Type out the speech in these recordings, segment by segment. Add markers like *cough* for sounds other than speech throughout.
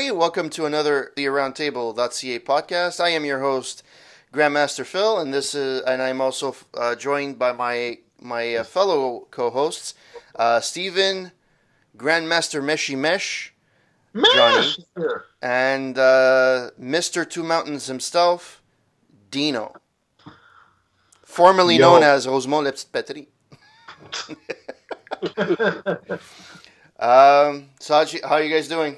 Hey, everybody, welcome to another The Roundtable.ca podcast. I am your host, Grandmaster Phil, and this is, and I'm also uh, joined by my my uh, fellow co-hosts, uh, Stephen, Grandmaster Meshy Mesh, Johnny, and uh, Mister Two Mountains himself, Dino, formerly Yo. known as Rosemont Le Petite Patrie. *laughs* *laughs* um, so how are you guys doing?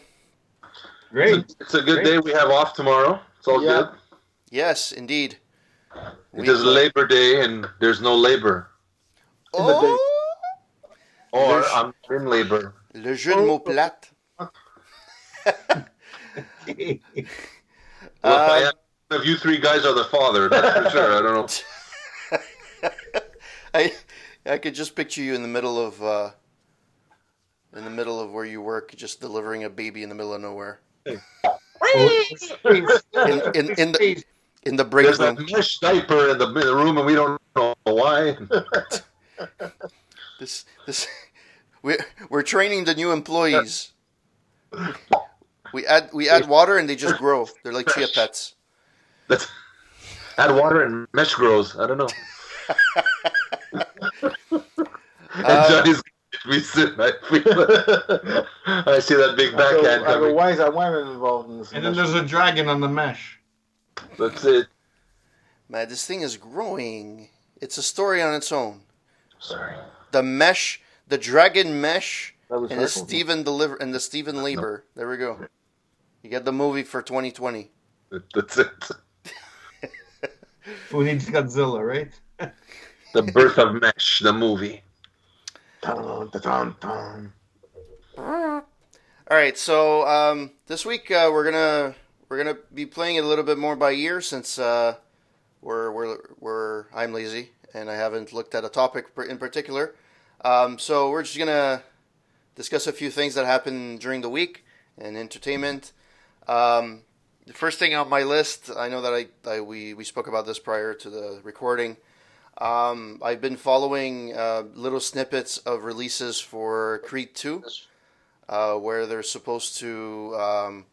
Great. It's a good day. We have off tomorrow. It's all Yeah. good. Yes, indeed. It is Labor Day and there's no labor. In the day. Oh, Or There's- I'm in labor. le jeu de mots plate. *laughs* Well, Uh, I if you three guys are the father, that's for sure. I don't know. *laughs* I I could just picture you in the middle of uh, in the middle of where you work, just delivering a baby in the middle of nowhere. In in, in the in the break There's a room. mesh diaper in the, in the room and we don't know why. *laughs* This this we we're training the new employees. We add we add water and they just grow. They're like chia pets. That's, add water and mesh grows. I don't know. *laughs* and Uh, Johnny's me sitting. I, I see that big backhand I go, coming. why is that woman involved in this? And then there's a dragon on the mesh. That's it. Man, this thing is growing. It's a story on its own. Sorry. The mesh, the dragon mesh, That was and the. Stephen deliver and the Stephen Lieber. There we go. You get the movie for 2020. That's it. Who needs Godzilla, right? The birth of Mesh, the movie. Dun, dun, dun. All right, so um, this week uh, we're gonna we're gonna be playing it a little bit more by ear since uh, we're we're we're I'm lazy and I haven't looked at a topic in particular. Um, so we're just gonna discuss a few things that happened during the week and entertainment. Um, the first thing on my list, I know that I, I we we spoke about this prior to the recording. Um, I've been following uh, little snippets of releases for Creed Two uh, where they're supposed to. Um,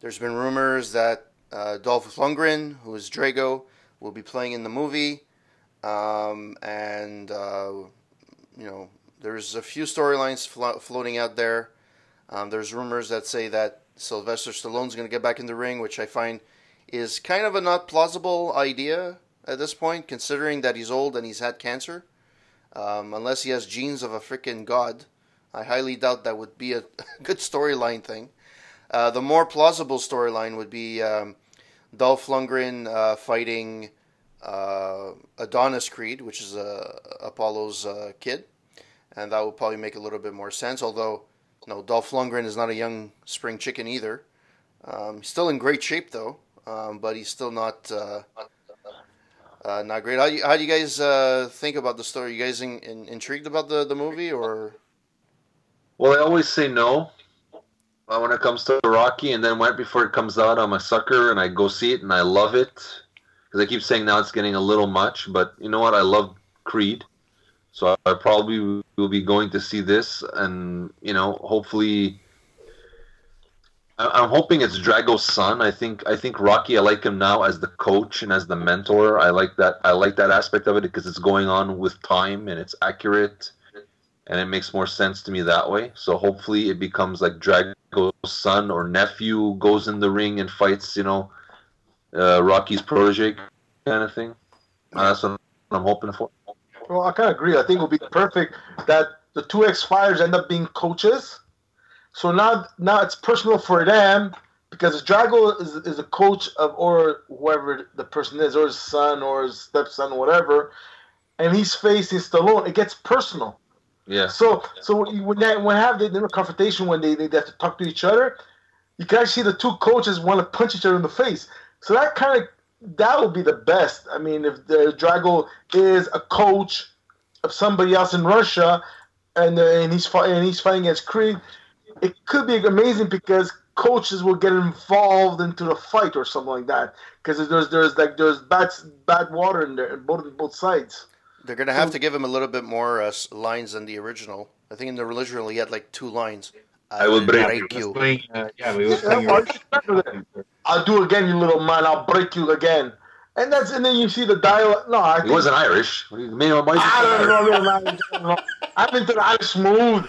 there's been rumors that uh, Dolph Lundgren, who is Drago, will be playing in the movie, um, and uh, you know there's a few storylines flo- floating out there. Um, there's rumors that say that Sylvester Stallone's going to get back in the ring, which I find is kind of a not plausible idea at this point, considering that he's old and he's had cancer. Um, unless he has genes of a freaking god. I highly doubt that would be a *laughs* good storyline thing. Uh, the more plausible storyline would be um, Dolph Lundgren uh, fighting uh, Adonis Creed, which is uh, Apollo's uh, kid, and that would probably make a little bit more sense. Although, no, Dolph Lundgren is not a young spring chicken either. Um, he's still in great shape though, um, but he's still not uh, not great. How do you, how do you guys uh, think about the story? You guys in, in, intrigued about the, the movie or? Well, I always say no uh, when it comes to Rocky, and then right before it comes out, I'm a sucker and I go see it and I love it. Because I keep saying now it's getting a little much, but you know what? I love Creed. So I, I probably will be going to see this, and you know, hopefully, I'm hoping it's Drago's son. I think I think Rocky. I like him now as the coach and as the mentor. I like that. I like that aspect of it because it's going on with time and it's accurate, and it makes more sense to me that way. So hopefully, it becomes like Drago's son or nephew goes in the ring and fights. You know, uh, Rocky's protege kind of thing. Uh, that's what I'm hoping for. Well, I kind of agree. I think it would be perfect that the two ex fighters end up being coaches. So now, now it's personal for them because Drago is, is a coach of or whoever the person is, or his son, or his stepson, whatever, and he's facing Stallone. It gets personal. Yeah. So, so when they when have the, the confrontation when they, they have to talk to each other, you can actually see the two coaches want to punch each other in the face. So that kind of that would be the best. I mean, if the Drago is a coach of somebody else in Russia, and uh, and he's fighting and he's fighting against Creed, it could be amazing because coaches will get involved into the fight or something like that. Because there's there's like there's bad bad water in there, both both sides. They're gonna have to give him a little bit more uh, lines than the original. I think in the original he had like two lines. I will break break He you. playing, uh, yeah, he was Yeah, playing. why you remember that? I'll do again, you little man. I'll break you again. And that's and then you see the dialogue. No, I He wasn't Irish. What do you mean? Why is he I don't Irish? know, little man. I don't know. I've been to the Irish smooth.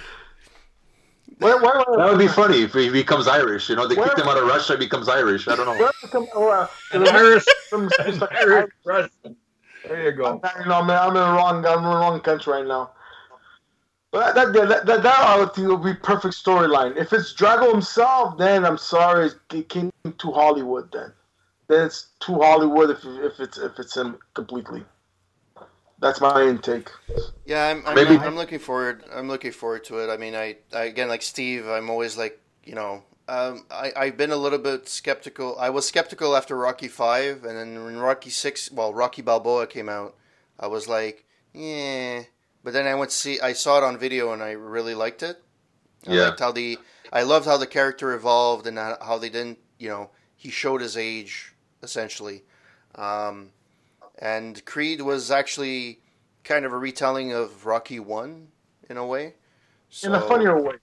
Where, where, where, That would be funny if he becomes Irish. You know, they kick him out of Russia, he becomes Irish. I don't know. Where come, oh, uh, Irish, some- some- *laughs* Irish, There you I'm, go. no, man, I'm in the wrong. I'm in the wrong country right now. But that that that, that, that I would think would be perfect storyline. If it's Drago himself, then I'm sorry, it came to Hollywood. Then, then it's too Hollywood if if it's if it's him completely. That's my intake. Yeah, I'm, I'm, Maybe- I'm looking forward. I'm looking forward to it. I mean, I, I again like Steve. I'm always like you know. Um, I I've been a little bit skeptical. I was skeptical after Rocky Five, and then when Rocky Six, well, Rocky Balboa came out, I was like, yeah. But then I went to see. I saw it on video, and I really liked it. I Yeah. liked how the. I loved how the character evolved and how how they didn't. You know, he showed his age essentially. Um, and Creed was actually kind of a retelling of Rocky One in a way. In a funnier way.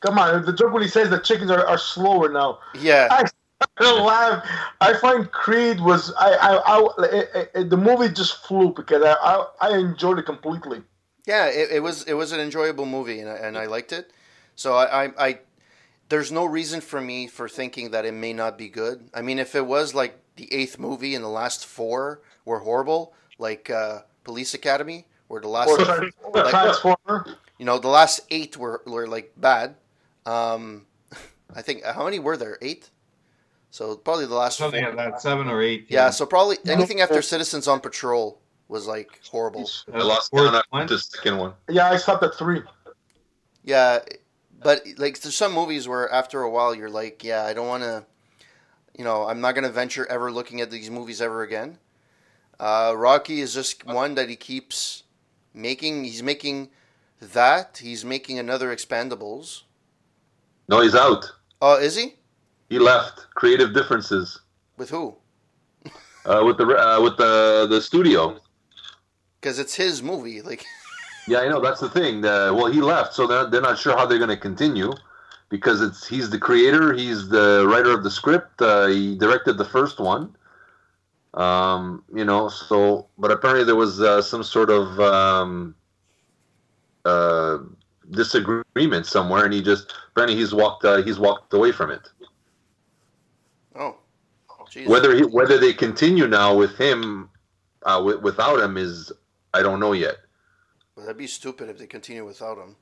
Come on, the joke when he says the chickens are, are slower now. Yeah, I laugh. I find Creed was I I, I it, it, the movie just flew because I, I I enjoyed it completely. yeah. It, it was it was an enjoyable movie, and I, and I liked it. So I, I I there's no reason for me for thinking that it may not be good. I mean, if it was like the eighth movie and the last four were horrible, like uh, Police Academy, or the last Or, Trans- or like- Transformer. you know the last eight were were like bad. Um, *laughs* I think how many were there? Eight. So probably the last Something four. like that, seven or eight. Yeah, so probably anything after Citizens on Patrol was like horrible. I lost Fourth count one. after the second one. Yeah, I stopped at three. Yeah, but like there's some movies where after a while you're like, yeah, I don't want to, you know, I'm not going to venture ever looking at these movies ever again. Uh, Rocky is just one that he keeps making. He's making that. He's making another Expendables. No, he's out. Oh, is he? He left. Creative differences With who? uh, with the uh, with the the studio. Because it's his movie. Like, *laughs* Yeah, I know. That's the thing. The, well, he left, so they're, they're not sure how they're going to continue because it's he's the creator, he's the writer of the script. Uh, he directed the first one. Um, you know, so but apparently there was uh, some sort of um, uh, disagreement somewhere, and he just apparently he's walked uh, he's walked away from it. oh, jeez. Whether he, whether they continue now with him uh, wi- without him is I don't know yet. Well, that'd be stupid if they continue without him.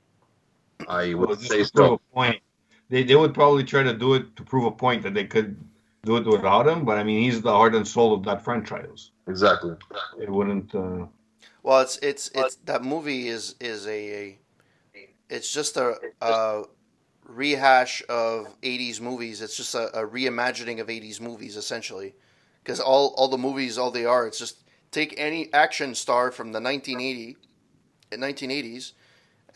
I Well, would just say so. a point. They they would probably try to do it to prove a point that they could do it without him. But I mean, he's the heart and soul of that franchise. Exactly. It wouldn't. Uh, Well, it's it's it's that movie is is a, a it's just a, a rehash of '80s movies. It's just a, a reimagining of '80s movies essentially, because all all the movies all they are it's just take any action star from the 1980 and 1980s,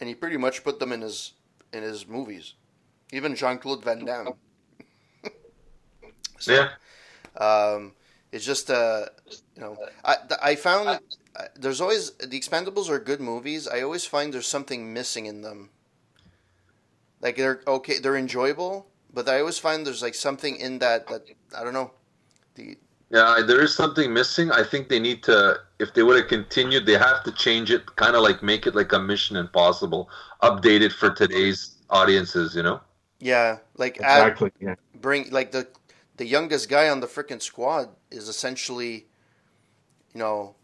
and he pretty much put them in his in his movies. Even Jean Claude Van Damme. So, *laughs* Yeah. um, it's just uh, you know, I I found there's always the Expendables are good movies. I always find there's something missing in them. Like they're okay, they're enjoyable, but I always find there's like something in that that I don't know. The Yeah, there is something missing. I think they need to, if they would have continued, they have to change it, kind of like make it like a Mission Impossible, update it for today's audiences, you know? Yeah, like add, exactly. Yeah. bring like the the youngest guy on the freaking squad is essentially, you know,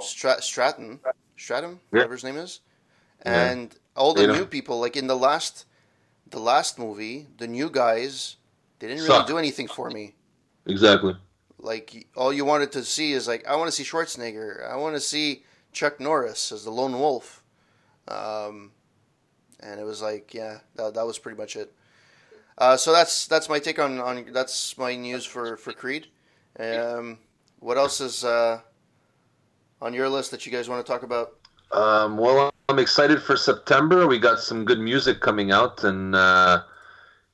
Strat- Stratton, Stratum, whatever his name is, Yeah. and all the Tatum. new people. Like in the last, the last movie, the new guys, they didn't really Suck. do anything for me. Exactly. Like all you wanted to see is like I want to see Schwarzenegger, I want to see Chuck Norris as the lone wolf, um, and it was like yeah, that, that was pretty much it. Uh, so that's that's my take on, on that's my news for for Creed. Um, what else is uh, on your list that you guys want to talk about? Um, well, I'm excited for September. We got some good music coming out, and, uh,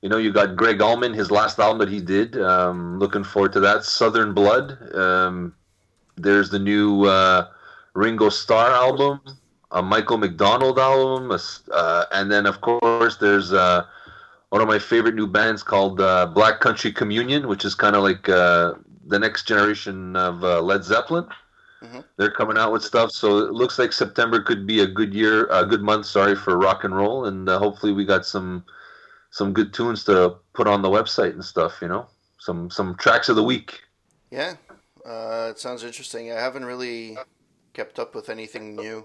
you know, you got Gregg Allman, his last album that he did. Um, looking forward to that. Southern Blood. Um, there's the new uh, Ringo Starr album, a Michael McDonald album, uh, and then, of course, there's one of my favorite new bands called uh, Black Country Communion, which is kind of like uh, the next generation of uh, Led Zeppelin. Mhm. They're coming out with stuff, so it looks like September could be a good year, a good month, sorry, for rock and roll, and uh, hopefully we got some some good tunes to put on the website and stuff. You know, some some tracks of the week. Yeah, uh, it sounds interesting. I haven't really kept up with anything new.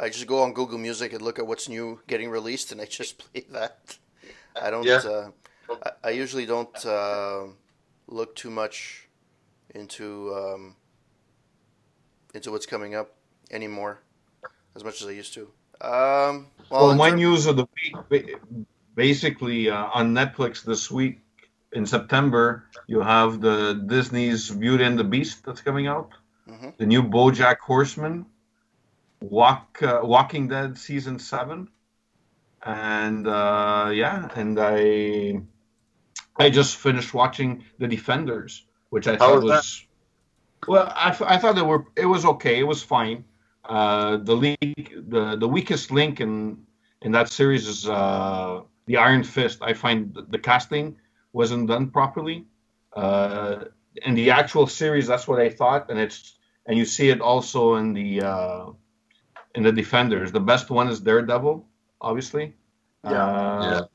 I just go on Google Music and look at what's new getting released, and I just *laughs* play that. I don't. Yeah. Uh, I, I usually don't uh, look too much into um, into what's coming up anymore, as much as I used to. Um, well, Well, my term- news of the week, basically uh, on Netflix this week in September, you have the Disney's Beauty and the Beast that's coming out, Mhm. the new BoJack Horseman, Walk uh, Walking Dead season seven, and uh, yeah, and I I just finished watching The Defenders, which I thought was was well, I thought they were it was okay, it was fine. Uh, the leak, the the weakest link in in that series is uh, the Iron Fist. I find the, the casting wasn't done properly. Uh, in the actual series, that's what I thought, and it's and you see it also in the uh, in the Defenders. The best one is Daredevil, obviously. Yeah. Uh,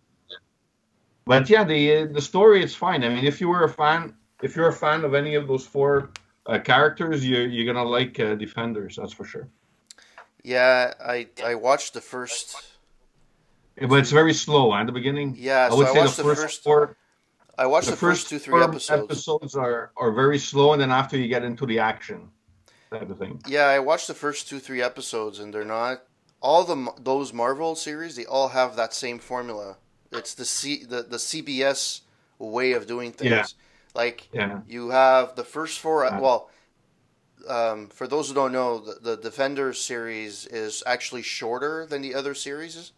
But yeah, the the story is fine. I mean, if you were a fan, if you're a fan of any of those four uh, characters, you you're gonna like uh, Defenders. That's for sure. yeah, I I watched the first. But it's very slow at the beginning. Yeah, I so would I say watched the the first, first. four, I watched the, the, first first two three four episodes. are are very slow, and then after you get into the action type of thing. Yeah, I watched the first two, three episodes, and they're not all the those Marvel series. They all have that same formula. It's the C the, the CBS way of doing things. Yeah. Like Yeah, you have the first four. Yeah. Well, um, for those who don't know, the, the Defenders series is actually shorter than the other series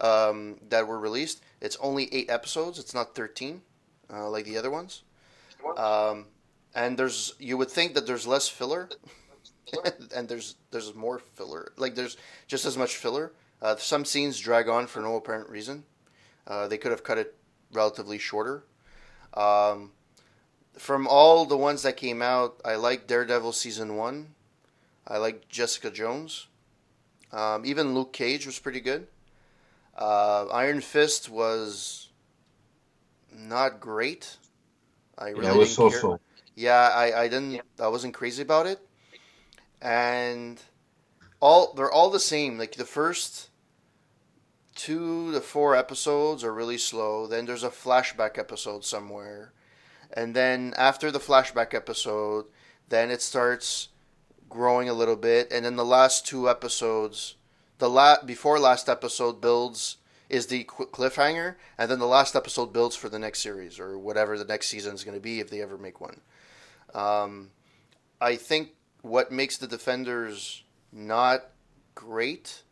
um, that were released. It's only eight episodes. It's not thirteen, uh, like the other ones. Um, and there's you would think that there's less filler, *laughs* *laughs* and there's there's more filler. Like there's just as much filler. Uh, some scenes drag on for no apparent reason. Uh, they could have cut it relatively shorter. Um, from all the ones that came out, I like Daredevil season one. I like Jessica Jones. Um, even Luke Cage was pretty good. Uh, Iron Fist was not great. I really yeah, it was didn't so care. so. Yeah, I, I didn't I wasn't crazy about it. And all they're all the same. Like the first two to four episodes are really slow. Then there's a flashback episode somewhere. And then after the flashback episode, then it starts growing a little bit and then the last two episodes the la- before last episode builds is the cliffhanger and then the last episode builds for the next series or whatever the next season is going to be if they ever make one um, I think what makes the defenders not great,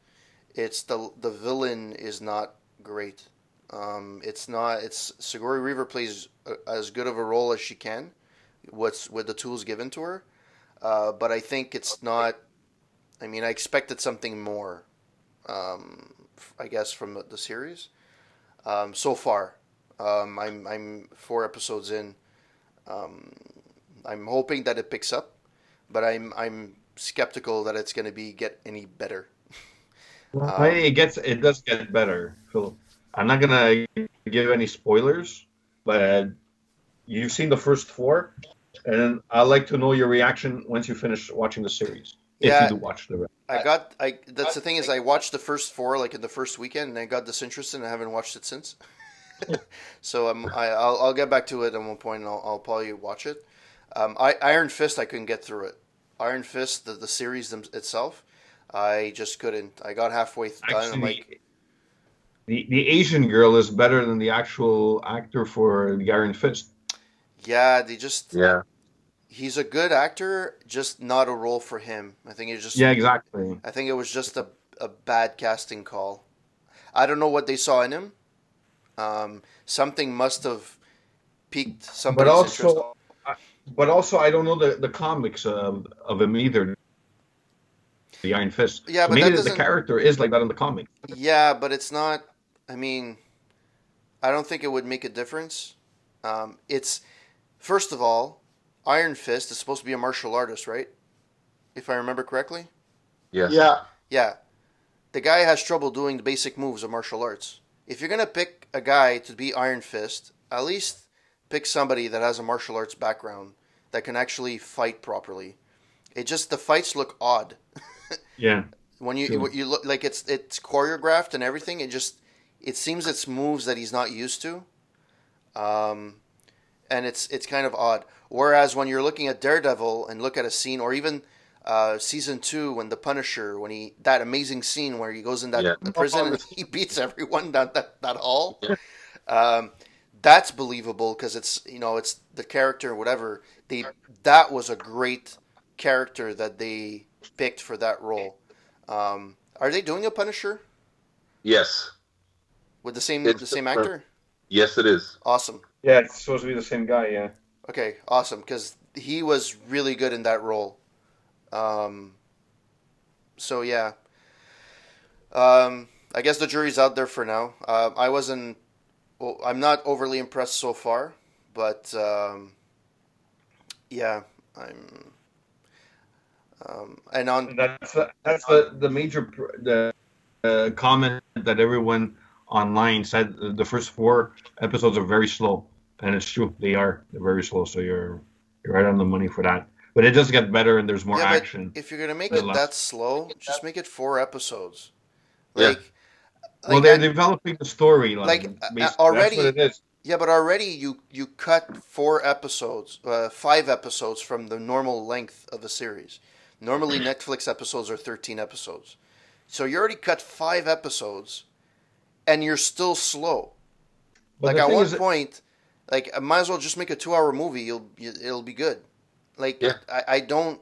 it's the the villain is not great. Um, it's not. It's Sigourney Weaver plays as good of a role as she can, what's with the tools given to her. Uh, but I think it's not. I mean, I expected something more. Um, I guess from the, the series. Um, so far, um, I'm I'm four episodes in. Um, I'm hoping that it picks up, but I'm I'm skeptical that it's going to be get any better. Um, Hey, it gets it does get better. Phil. I'm not gonna give any spoilers, but you've seen the first four, and I'd like to know your reaction once you finish watching the series. If Yeah. you do watch the rest. I got I that's the thing is I watched the first four like in the first weekend and I got disinterested and I haven't watched it since. *laughs* so I'm, I I'll, I'll get back to it at one point and I'll, I'll probably watch it. Um, I, Iron Fist I couldn't get through it. Iron Fist the the series them, itself I just couldn't. I got halfway done. I'm Actually, like the the Asian girl is better than the actual actor for the Iron Fist. yeah they just Yeah. he's a good actor just not a role for him. I think it's just Yeah, exactly. I think it was just a, a bad casting call. I don't know what they saw in him. Um, something must have piqued somebody's But somebody's interest. Also, but also, I don't know the the comics of, of him either. The Iron Fist. Yeah, So but maybe that the character is like that in the comic. Yeah, but it's not. I mean, I don't think it would make a difference. Um, it's first of all, Iron Fist is supposed to be a martial artist, right? If I remember correctly. Yes. Yeah. Yeah. The guy has trouble doing the basic moves of martial arts. If you're gonna pick a guy to be Iron Fist, at least pick somebody that has a martial arts background that can actually fight properly. It just the fights look odd *laughs* Yeah. when you Sure. you look like it's it's choreographed and everything. It just it seems it's moves that he's not used to, um, and it's it's kind of odd. Whereas when you're looking at Daredevil and look at a scene, or even uh, season two when the Punisher, when he that amazing scene where he goes in that Yeah. prison and *laughs* he beats everyone down that that hall. Um, that's believable because it's you know it's the character whatever they that was a great character that they picked for that role. Um, are they doing a Punisher Yes. with the same It's the same the- actor? Yes, it is. Awesome. Yeah, it's supposed to be the same guy. Yeah. Okay, awesome because he was really good in that role. Um, so yeah, um, I guess the jury's out there for now. Uh, I wasn't. Well, I'm not overly impressed so far, but um, yeah, I'm. Um, and on And that's the, that's the the major the uh, comment that everyone online said. uh, The first four episodes are very slow, and it's true. They are. They're very slow. So you're you're right on the money for that. But it does get better, and there's more Yeah, action. if you're gonna make it last- that slow, just make it four episodes. Yeah. Like, well, like, they're developing the story. like, basically. uh, That's already- what it is. Yeah, but already you you cut four episodes, uh, five episodes from the normal length of a series. Normally, Netflix episodes are thirteen episodes, so you already cut five episodes, and you're still slow. But like at one point, like I might as well just make a two-hour movie. You'll you, it'll be good. Like Yeah. I, I don't.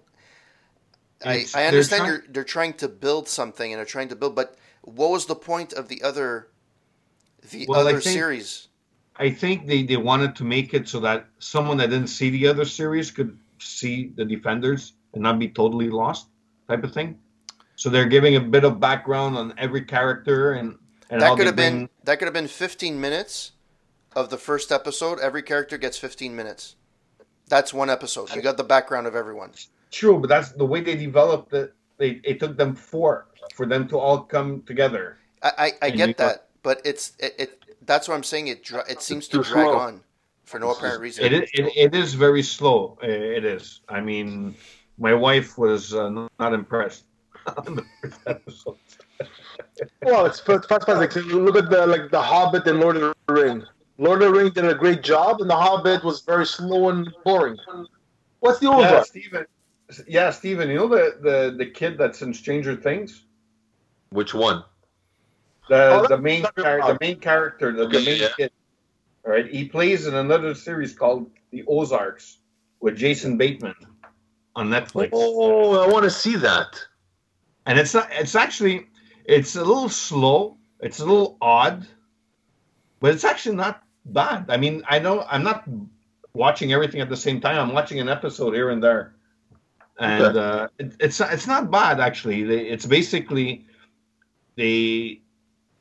I, I understand try- you're they're trying to build something and they're trying to build, but what was the point of the other, the Well, I other think- series? I think they, they wanted to make it so that someone that didn't see the other series could see the defenders and not be totally lost, type of thing. So they're giving a bit of background on every character and, and that could have been bring- that could have been 15 minutes of the first episode every character gets 15 minutes that's one episode you got the background of everyone true, but that's the way they developed it. They it took them four for them to all come together. i i, I get you that but it's it, it that's what i'm saying it dra- it seems to drag slow. on for no apparent reason It, is- it, it is very slow. Uh, It is. I mean, my wife was uh, not impressed *laughs* on the first episode. Well, it's it's fantastic. Look at the like the Hobbit and Lord of the Ring. Lord of the Ring did a great job, and the Hobbit was very slow and boring. What's the old Yeah, one? Steven. Yeah, Steven. You know the, the, the kid that's in Stranger Things? Which one? The Oh, the main that's- char- the main character, the, the Okay, main yeah. kid. All right, he plays in another series called The Ozarks with Jason Bateman on Netflix. Oh, I want to see that. And it's not. It's actually. It's a little slow. It's a little odd, but it's actually not bad. I mean, I know I'm not watching everything at the same time. I'm watching an episode here and there, and uh, it, it's it's not bad actually. It's basically they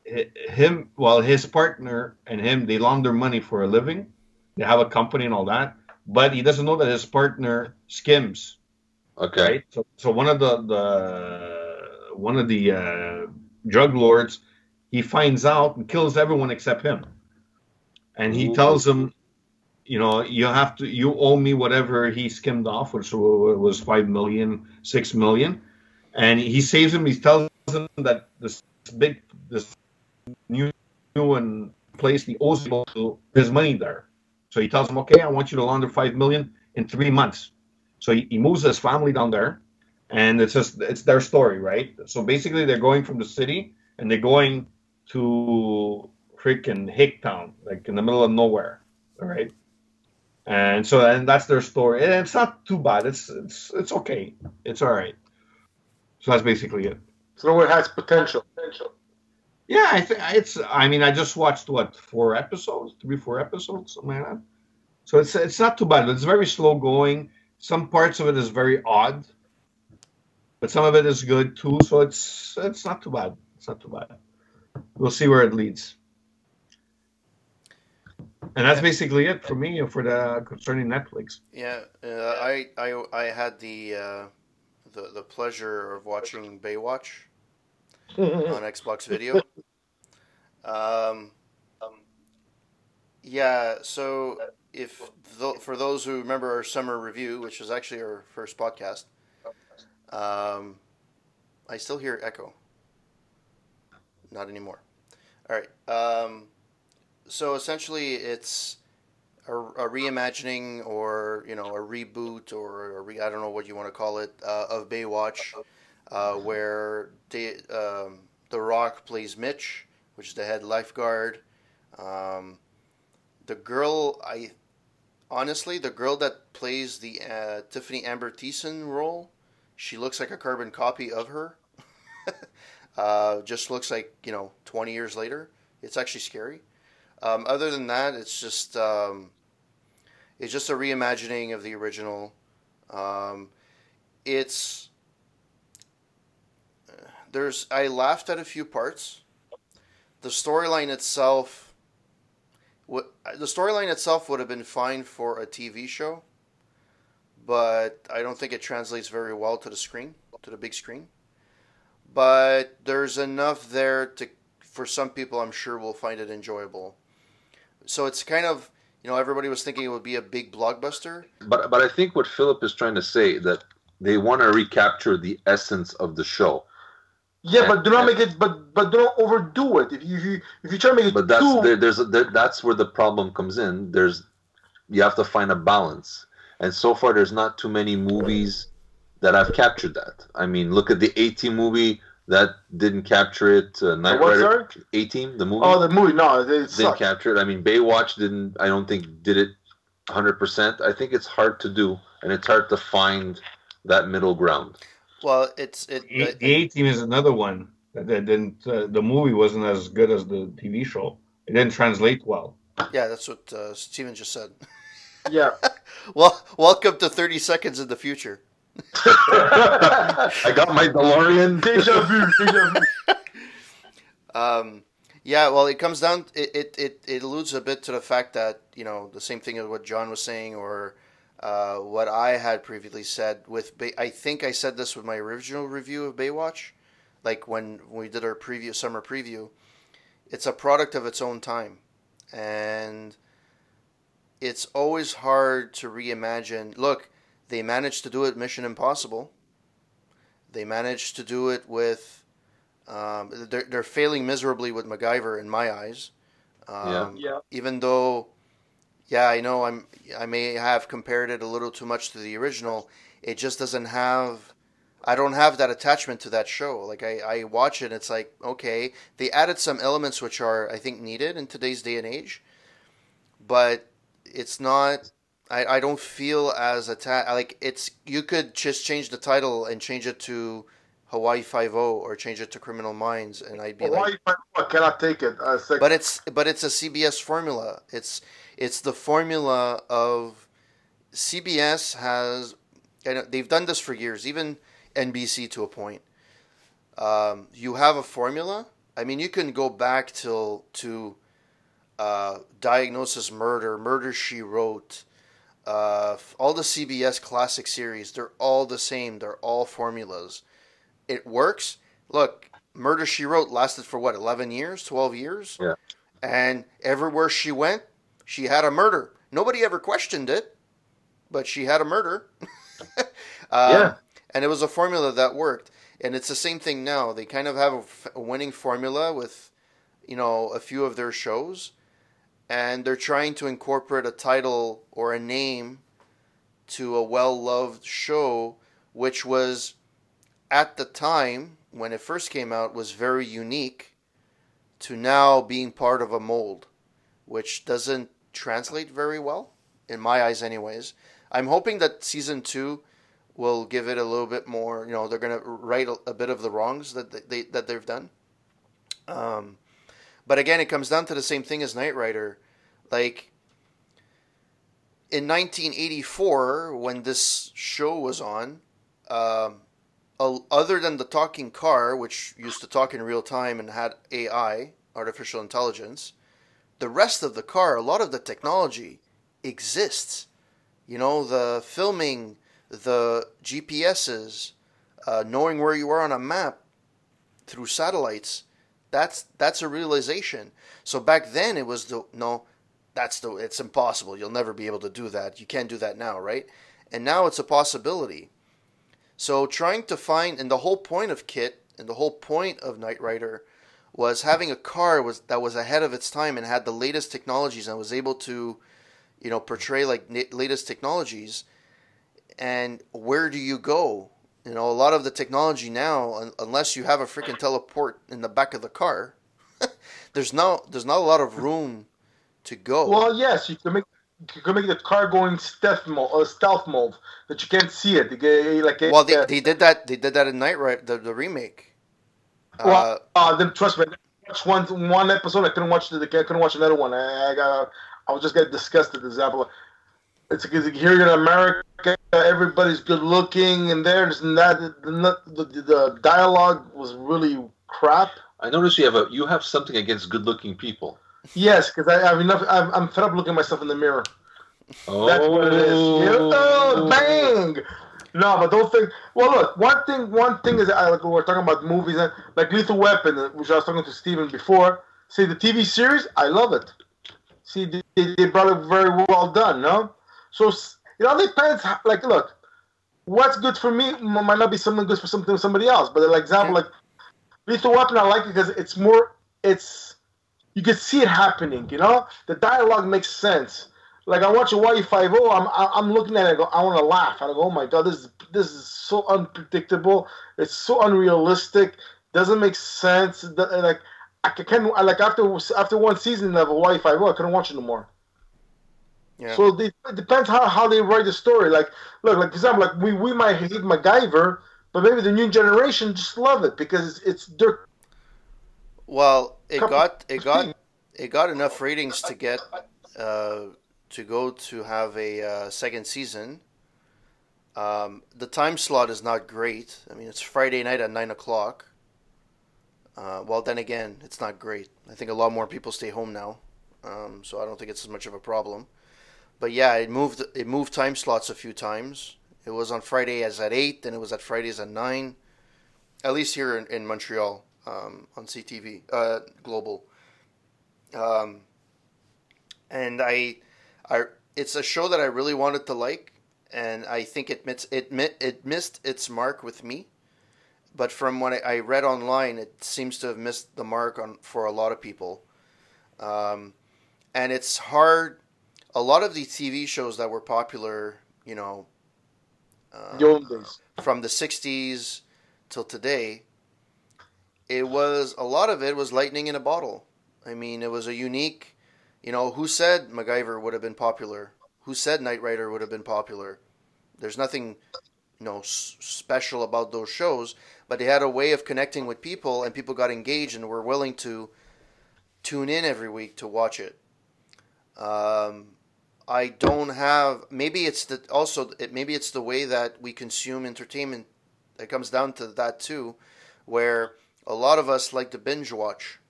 him well his partner and him they launder money for a living. They have a company and all that, but he doesn't know that his partner skims Okay. right? So, so one of the the one of the uh, drug lords, he finds out and kills everyone except him, and he Ooh. tells him, you know, you have to, you owe me whatever he skimmed off, which wa- was five million, six million, and he saves him. He tells him that this big, this new new one place he owes his money there. So he tells him, okay, I want you to launder five million in three months. So he, he moves his family down there, and it's just it's their story, right? So basically, they're going from the city and they're going to freaking Hicktown, like in the middle of nowhere, all right? And so and that's their story, and it's not too bad. It's it's it's okay. It's all right. So that's basically it. So it has potential. potential. Yeah, I think it's. I mean, I just watched what four episodes, three, four episodes, something like that. So it's it's not too bad. It's very slow going. Some parts of it is very odd, but some of it is good too. So it's it's not too bad. It's not too bad. We'll see where it leads. And that's basically it for me for the concerning Netflix. Yeah, uh, I, I I had the uh, the the pleasure of watching Baywatch *laughs* on Xbox Video. Um, yeah, so if th- for those who remember our summer review, which was actually our first podcast, um, I still hear echo. Not anymore. All right. Um, so essentially, it's a, a reimagining or you know a reboot or a re, I don't know what you want to call it uh, of Baywatch, uh, where um, the Rock plays Mitch, which is the head lifeguard. Um, the girl, I honestly, the girl that plays the uh, Tiffani Amber Thiessen role, she looks like a carbon copy of her. *laughs* uh, just looks like you know, twenty years later. It's actually scary. Um, other than that, it's just um, it's just a reimagining of the original. Um, it's there's I laughed at a few parts. The storyline itself, what the storyline itself would have been fine for a TV show, but I don't think it translates very well to the screen, to the big screen. But there's enough there to for some people, I'm sure will find it enjoyable. So it's kind of you know everybody was thinking it would be a big blockbuster. But but I think what Philip is trying to say that they want to recapture the essence of the show. Yeah, but do not make it. But but do not overdo it. If you if you, if you try to make it But that's too, there, there's a, there, that's where the problem comes in. There's you have to find a balance, and so far there's not too many movies that have captured that. I mean, look at the A Team movie that didn't capture it. Uh, Knight What, Rider sorry? A Team the movie oh the movie no it didn't sucked. capture it. I mean, Baywatch didn't. I don't think did it 100. percent I think it's hard to do, and it's hard to find that middle ground. Well, it's it. The the A Team is another one that, that didn't. Uh, the movie wasn't as good as the TV show. It didn't translate well. yeah, that's what uh, Steven just said. Yeah. *laughs* Well, welcome to 30 seconds in the future. *laughs* I got my DeLorean. Deja vu. Deja vu. Um, yeah, well, it comes down. It, it, it, it alludes a bit to the fact that you know the same thing as what John was saying, or uh, what I had previously said. With Bay, I think I said this with my original review of Baywatch, like when we did our preview summer preview. It's a product of its own time, and it's always hard to reimagine. Look, they managed to do it Mission Impossible. They managed to do it with um, they're, they're failing miserably with MacGyver in my eyes. Um, Yeah. Even though, yeah, I know I'm I may have compared it a little too much to the original. It just doesn't have. I don't have that attachment to that show. Like I, I watch it, it's like okay, they added some elements which are I think needed in today's day and age, but it's not. I, I don't feel as attached. Like it's you could just change the title and change it to Hawaii Five O or change it to Criminal Minds, and I'd be like, Why I cannot take it. Uh, but it's but it's a CBS formula. It's it's the formula of CBS has, and they've done this for years. Even NBC to a point. Um, you have a formula. I mean, you can go back till to uh, Diagnosis Murder, Murder She Wrote, uh, all the CBS classic series. They're all the same. They're all formulas. It works. Look, Murder She Wrote lasted for what, 11 years, 12 years? Yeah. And everywhere she went, she had a murder. Nobody ever questioned it, but she had a murder. um, *laughs* Yeah. And it was a formula that worked. And it's the same thing now. They kind of have a, f- a winning formula with, you know, a few of their shows. And they're trying to incorporate a title or a name to a well loved show, which was at the time when it first came out was very unique to now being part of a mold, which doesn't translate very well in my eyes, anyways. I'm hoping that season two will give it a little bit more. You know, they're gonna right a, a bit of the wrongs that they that they've done. Um, but again, it comes down to the same thing as Knight Rider, like. In 1984, when this show was on, um, other than the talking car, which used to talk in real time and had AI, artificial intelligence, the rest of the car, a lot of the technology exists. You know, the filming, the GPSs, uh, knowing where you are on a map through satellites. That's that's a realization. So back then it was the no, that's the it's impossible. You'll never be able to do that. You can't do that now, right? And now it's a possibility. So trying to find and the whole point of KITT and the whole point of Knight Rider was having a car was that was ahead of its time and had the latest technologies and was able to, you know, portray like latest technologies. And where do you go? You know, a lot of the technology now, unless you have a freaking teleport in the back of the car, *laughs* there's no there's not a lot of room to go. Well, yes, you can make you can make the car going stealth mode or stealth mode that you can't see it. like well, they, uh, they did that. They did that in Knight Rider, the, the remake. Well, uh, uh, then trust me, I watched one one episode. I couldn't watch the. I couldn't watch another one. I, I got. I was just getting disgusted. The example. It's because here in America, everybody's good looking, and there's not the, the, the dialogue was really crap. I notice you have a you have something against good looking people. Yes, because I have enough. I'm, I'm fed up looking myself in the mirror. Oh, That's what it is. Oh, bang! No, but don't think. Well, look. One thing. One thing is, I, like we're talking about movies, and like Lethal Weapon, uh, which I was talking to Steven before. See the TV series, I love it. See, they, they brought it very well done. No, so it all depends. Like, look, what's good for me might not be something good for something somebody else. But like example, like Lethal Weapon, I like it because it's more. It's you can see it happening. You know, the dialogue makes sense like I watch a Hawaii Five O, I'm I'm looking at it. I go, I want to laugh. I go, oh my god, this is this is so unpredictable. It's so unrealistic. Doesn't make sense. Like I can like after after one season of Hawaii Five O, I couldn't watch it no more. Yeah. So it depends how, how they write the story. Like look, like for example, like we, we might hate MacGyver, but maybe the new generation just love it because it's, it's their. Well, it got it got it got enough ratings to get uh, to go to have a uh, second season. Um, the time slot is not great. I mean, it's Friday night at nine o'clock. Uh, well, then again, it's not great. I think a lot more people stay home now, um, so I don't think it's as much of a problem. But yeah, it moved. It moved time slots a few times. It was on Friday as at eight, then it was at Fridays at nine. At least here in, in Montreal um, on CTV uh, Global. Um, and I I it's a show that I really wanted to like, and I think it missed it it missed its mark with me. But from what I read online, it seems to have missed the mark on for a lot of people. Um, and it's hard. A lot of the TV shows that were popular, you know, uh, from the '60s till today, it was a lot of it was lightning in a bottle. I mean, it was a unique you know, who said MacGyver would have been popular? Who said Knight Rider would have been popular? There's nothing, you know, s- special about those shows, but they had a way of connecting with people, and people got engaged and were willing to tune in every week to watch it. Um, I don't have. Maybe it's the also. It, maybe it's the way that we consume entertainment. It comes down to that too, where a lot of us like to binge watch.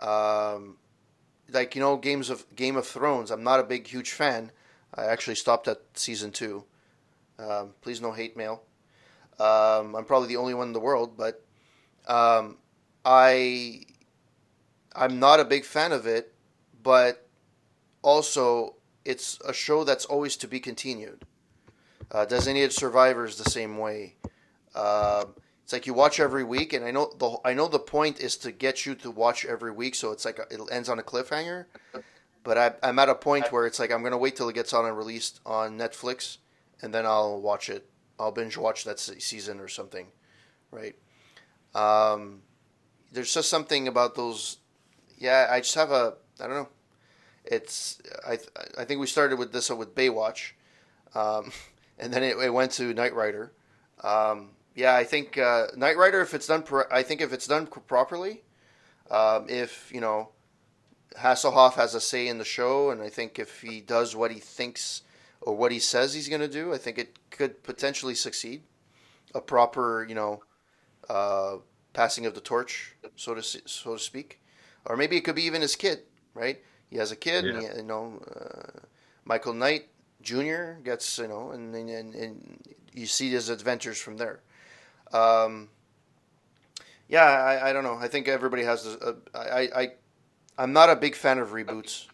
Um, like you know games of Game of Thrones. I'm not a big huge fan. I actually stopped at season two. Um, please no hate mail. Um, I'm probably the only one in the world, but um, I I'm not a big fan of it. But also, it's a show that's always to be continued. Uh, Designated Survivors the same way. Uh, it's like you watch every week, and I know the I know the point is to get you to watch every week, so it's like a, it ends on a cliffhanger. But I, I'm at a point where it's like I'm gonna wait till it gets on and released on Netflix, and then I'll watch it. I'll binge watch that season or something, right? Um, there's just something about those. Yeah, I just have a. I don't know. It's I I think we started with this with Baywatch, um, *laughs* and then it, it went to Knight Rider. Um, yeah, I think uh, Knight Rider, if it's done, pro- I think if it's done properly, um, if you know, Hasselhoff has a say in the show, and I think if he does what he thinks or what he says he's going to do, I think it could potentially succeed. A proper, you know, uh, passing of the torch, so to so to speak, or maybe it could be even his kid. right? He has a kid, and he, you know, uh, Michael Knight Jr. gets, you know, and and, and, you see his adventures from there. Um, yeah, I, I don't know. I think everybody has. This, uh, I, I I'm not a big fan of reboots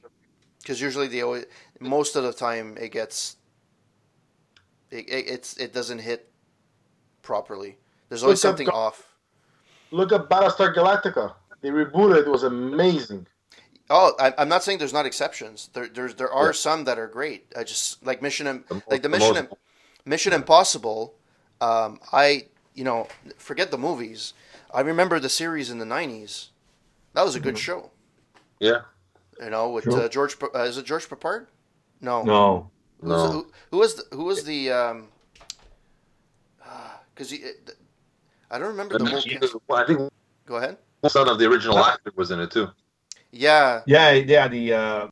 because usually they always, most of the time it gets it, it it's it doesn't hit properly. There's always Look something Go- off. Look at Battlestar Galactica. They rebooted. It was amazing. Oh, I, I'm not saying there's not exceptions. There there's there are Yeah. some that are great. I just like Mission like the Mission Mission Impossible. Um, I you know forget the movies. I remember the series in the '90s. That was a good show. Yeah. You know, with Sure. uh, George. Uh, is it George Peppard? No. No. Who was, No. who, who was the, who was the um? Because he, I don't remember the whole. Cast. I think Go ahead. the son of the original actor was in it too. Yeah, Yeah, yeah. The uh,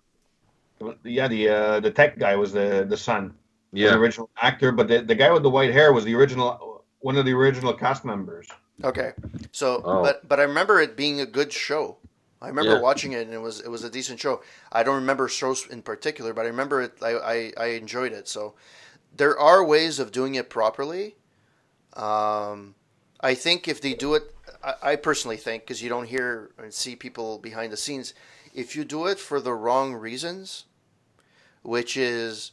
yeah the uh, the tech guy was the the son, Yeah. the Yeah. original actor, but the, the guy with the white hair was the original one of the original cast members. Okay, so Oh. but but I remember it being a good show. I remember Yeah. watching it and it was it was a decent show. I don't remember shows in particular, but I remember it. I I, I enjoyed it. So there are ways of doing it properly. Um, I think if they do it, I, I personally think because you don't hear and see people behind the scenes. If you do it for the wrong reasons, which is,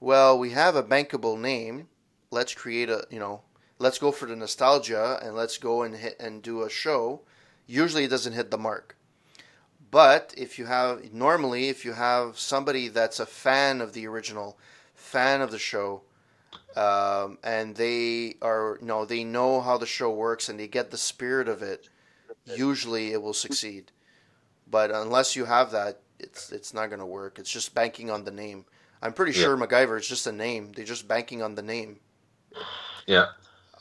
well, we have a bankable name. Let's create a you know let's go for the nostalgia and let's go and hit and do a show. Usually it doesn't hit the mark. But if you have normally if you have somebody that's a fan of the original, fan of the show, um, and they are you know they know how the show works and they get the spirit of it, usually it will succeed. But unless you have that, it's it's not going to work. It's just banking on the name. I'm pretty Yeah. sure MacGyver is just a name. They're just banking on the name. Yeah.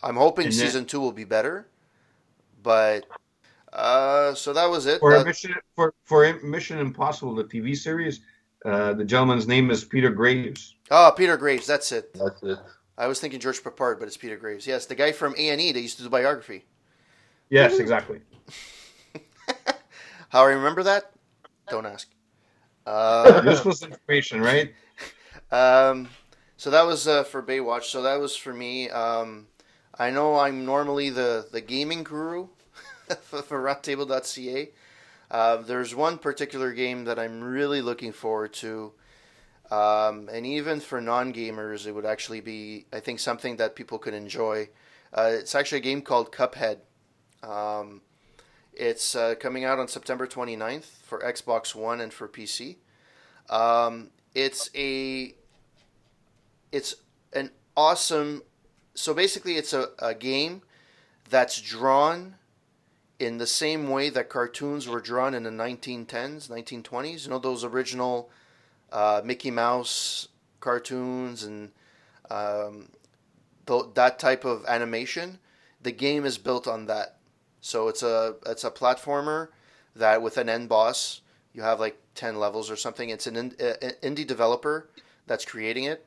I'm hoping And then- season two will be better, but uh, so that was it. For That- Mission for for Mission Impossible, the TV series, uh, the gentleman's name is Peter Graves. Oh, Peter Graves, that's it. That's it. I was thinking George Peppard, but it's Peter Graves. Yes, the guy from A and E that used to do biography. Yes, exactly. *laughs* How I remember that? Don't ask. Uh, *laughs* Useless information, right? *laughs* um, so that was uh, for Baywatch. So that was for me. Um, I know I'm normally the the gaming guru for Roundtable.ca. Uh, there's one particular game that I'm really looking forward to. Um, and even for non-gamers, it would actually be, I think, something that people could enjoy. Uh, it's actually a game called Cuphead. Um, it's uh, coming out on September 29th for Xbox One and for PC. Um, it's a, it's an awesome. So basically, it's a, a game that's drawn in the same way that cartoons were drawn in the 1910s, 1920s. You know those original uh, Mickey Mouse cartoons and um, th- that type of animation. The game is built on that. So it's a it's a platformer that with an end boss, you have like ten levels or something. It's an in, uh, indie developer that's creating it.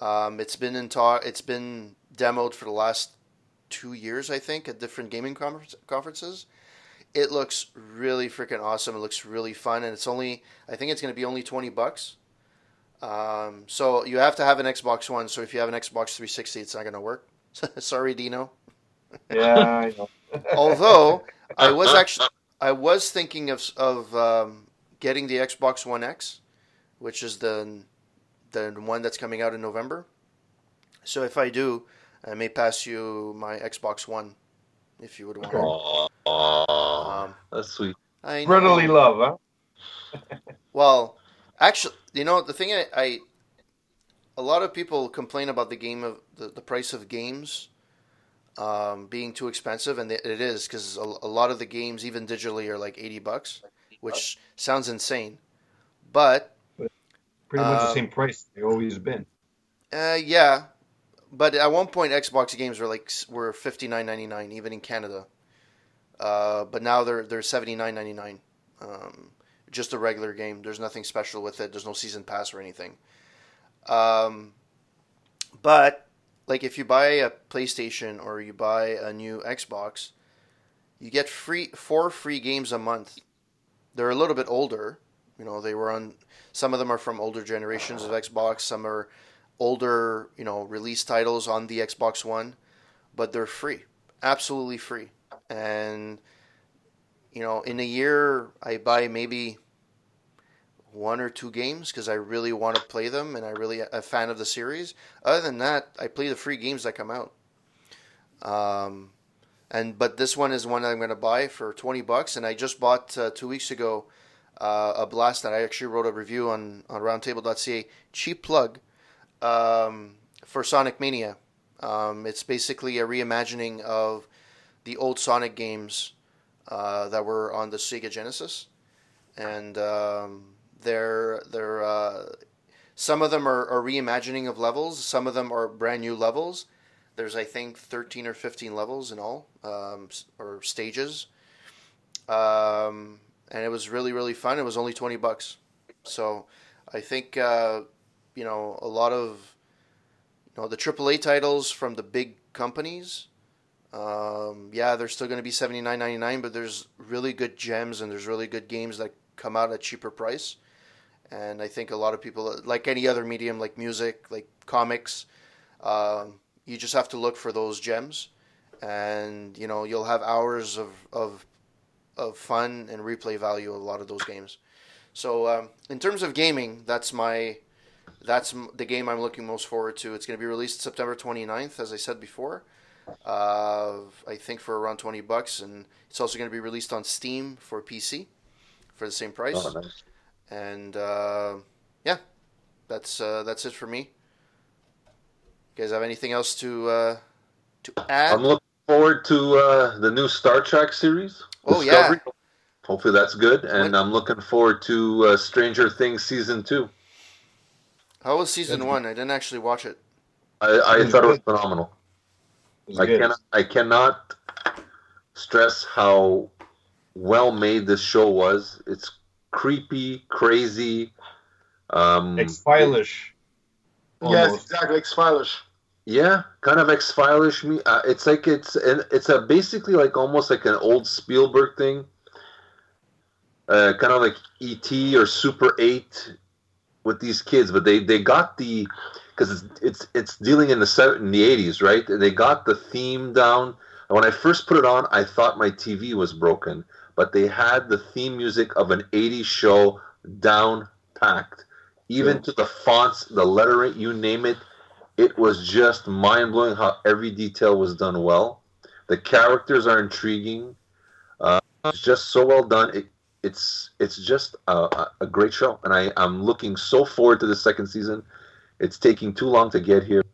Um, it's been in talk. It's been demoed for the last two years, I think, at different gaming confer- conferences. It looks really freaking awesome. It looks really fun, and it's only I think it's going to be only twenty bucks. Um, so you have to have an Xbox One. So if you have an Xbox 360, it's not going to work. *laughs* Sorry, Dino. Yeah, I *laughs* know. Although I was *laughs* actually I was thinking of of um, getting the Xbox One X, which is the the one that's coming out in November. So if I do, I may pass you my Xbox One, if you would want. it. Aw, aw, Um, that's sweet. I know. brotherly love, huh? *laughs* Well, actually, you know the thing I, I a lot of people complain about the game of the, the price of games um, being too expensive, and it is because a, a lot of the games, even digitally, are like eighty bucks, which sounds insane. But Pretty much Uh, the same price they always been. uh, yeah, but at one point Xbox games were like were fifty nine ninety nine, even in Canada. Uh, but now they're they're seventy nine ninety nine. Um, just a regular game. There's nothing special with it. There's no season pass or anything. Um, but like if you buy a PlayStation or you buy a new Xbox, you get free four free games a month. They're a little bit older, You know, they were on. Some of them are from older generations of Xbox. Some are older, you know, release titles on the Xbox One, but they're free, absolutely free. And you know, in a year, I buy maybe one or two games because I really want to play them and I really a fan of the series. Other than that, I play the free games that come out. Um, and but this one is one that I'm going to buy for twenty bucks, and I just bought uh, two weeks ago uh, a blast that I actually wrote a review on on Roundtable.ca. Cheap plug um, for Sonic Mania. Um, it's basically a reimagining of the old Sonic games uh, that were on the Sega Genesis, and um, they're they're uh, some of them are, reimagining of levels. Some of them are brand new levels. There's I think 13 or 15 levels in all, um, or stages. Um, and it was really really fun. It was only 20 bucks, so I think uh, you know a lot of you know the AAA titles from the big companies. Um, yeah, they're still going to be seventy nine ninety nine, but there's really good gems and there's really good games that come out at cheaper price. And I think a lot of people, like any other medium, like music, like comics, um, you just have to look for those gems, and you know you'll have hours of of of fun and replay value of a lot of those games. So um, in terms of gaming, that's my that's the game I'm looking most forward to. It's going to be released September 29th, as I said before. Uh, I think for around 20 bucks, and it's also going to be released on Steam for PC for the same price. Oh, nice. And uh, yeah, that's uh, that's it for me. You guys have anything else to uh, to add? I'm looking forward to uh, the new Star Trek series. Oh Discovery. yeah. Hopefully that's good, and I'm looking forward to uh, Stranger Things season two. How was season one? I didn't actually watch it. I, I thought it was phenomenal. It was I cannot I cannot stress how well made this show was. It's creepy, crazy, um, X Filish. Yes, exactly, X Filish. Yeah, kind of X Filish. Me, uh, it's like it's and it's a basically like almost like an old Spielberg thing. Uh, kind of like E.T. or Super Eight with these kids, but they they got the because it's it's it's dealing in the in the eighties, right? And they got the theme down. When I first put it on, I thought my TV was broken, but they had the theme music of an '80s show down packed, even to the fonts, the lettering, you name it. It was just mind blowing how every detail was done well. The characters are intriguing. Uh, it's just so well done. It it's it's just a, a great show, and I I'm looking so forward to the second season. It's taking too long to get here.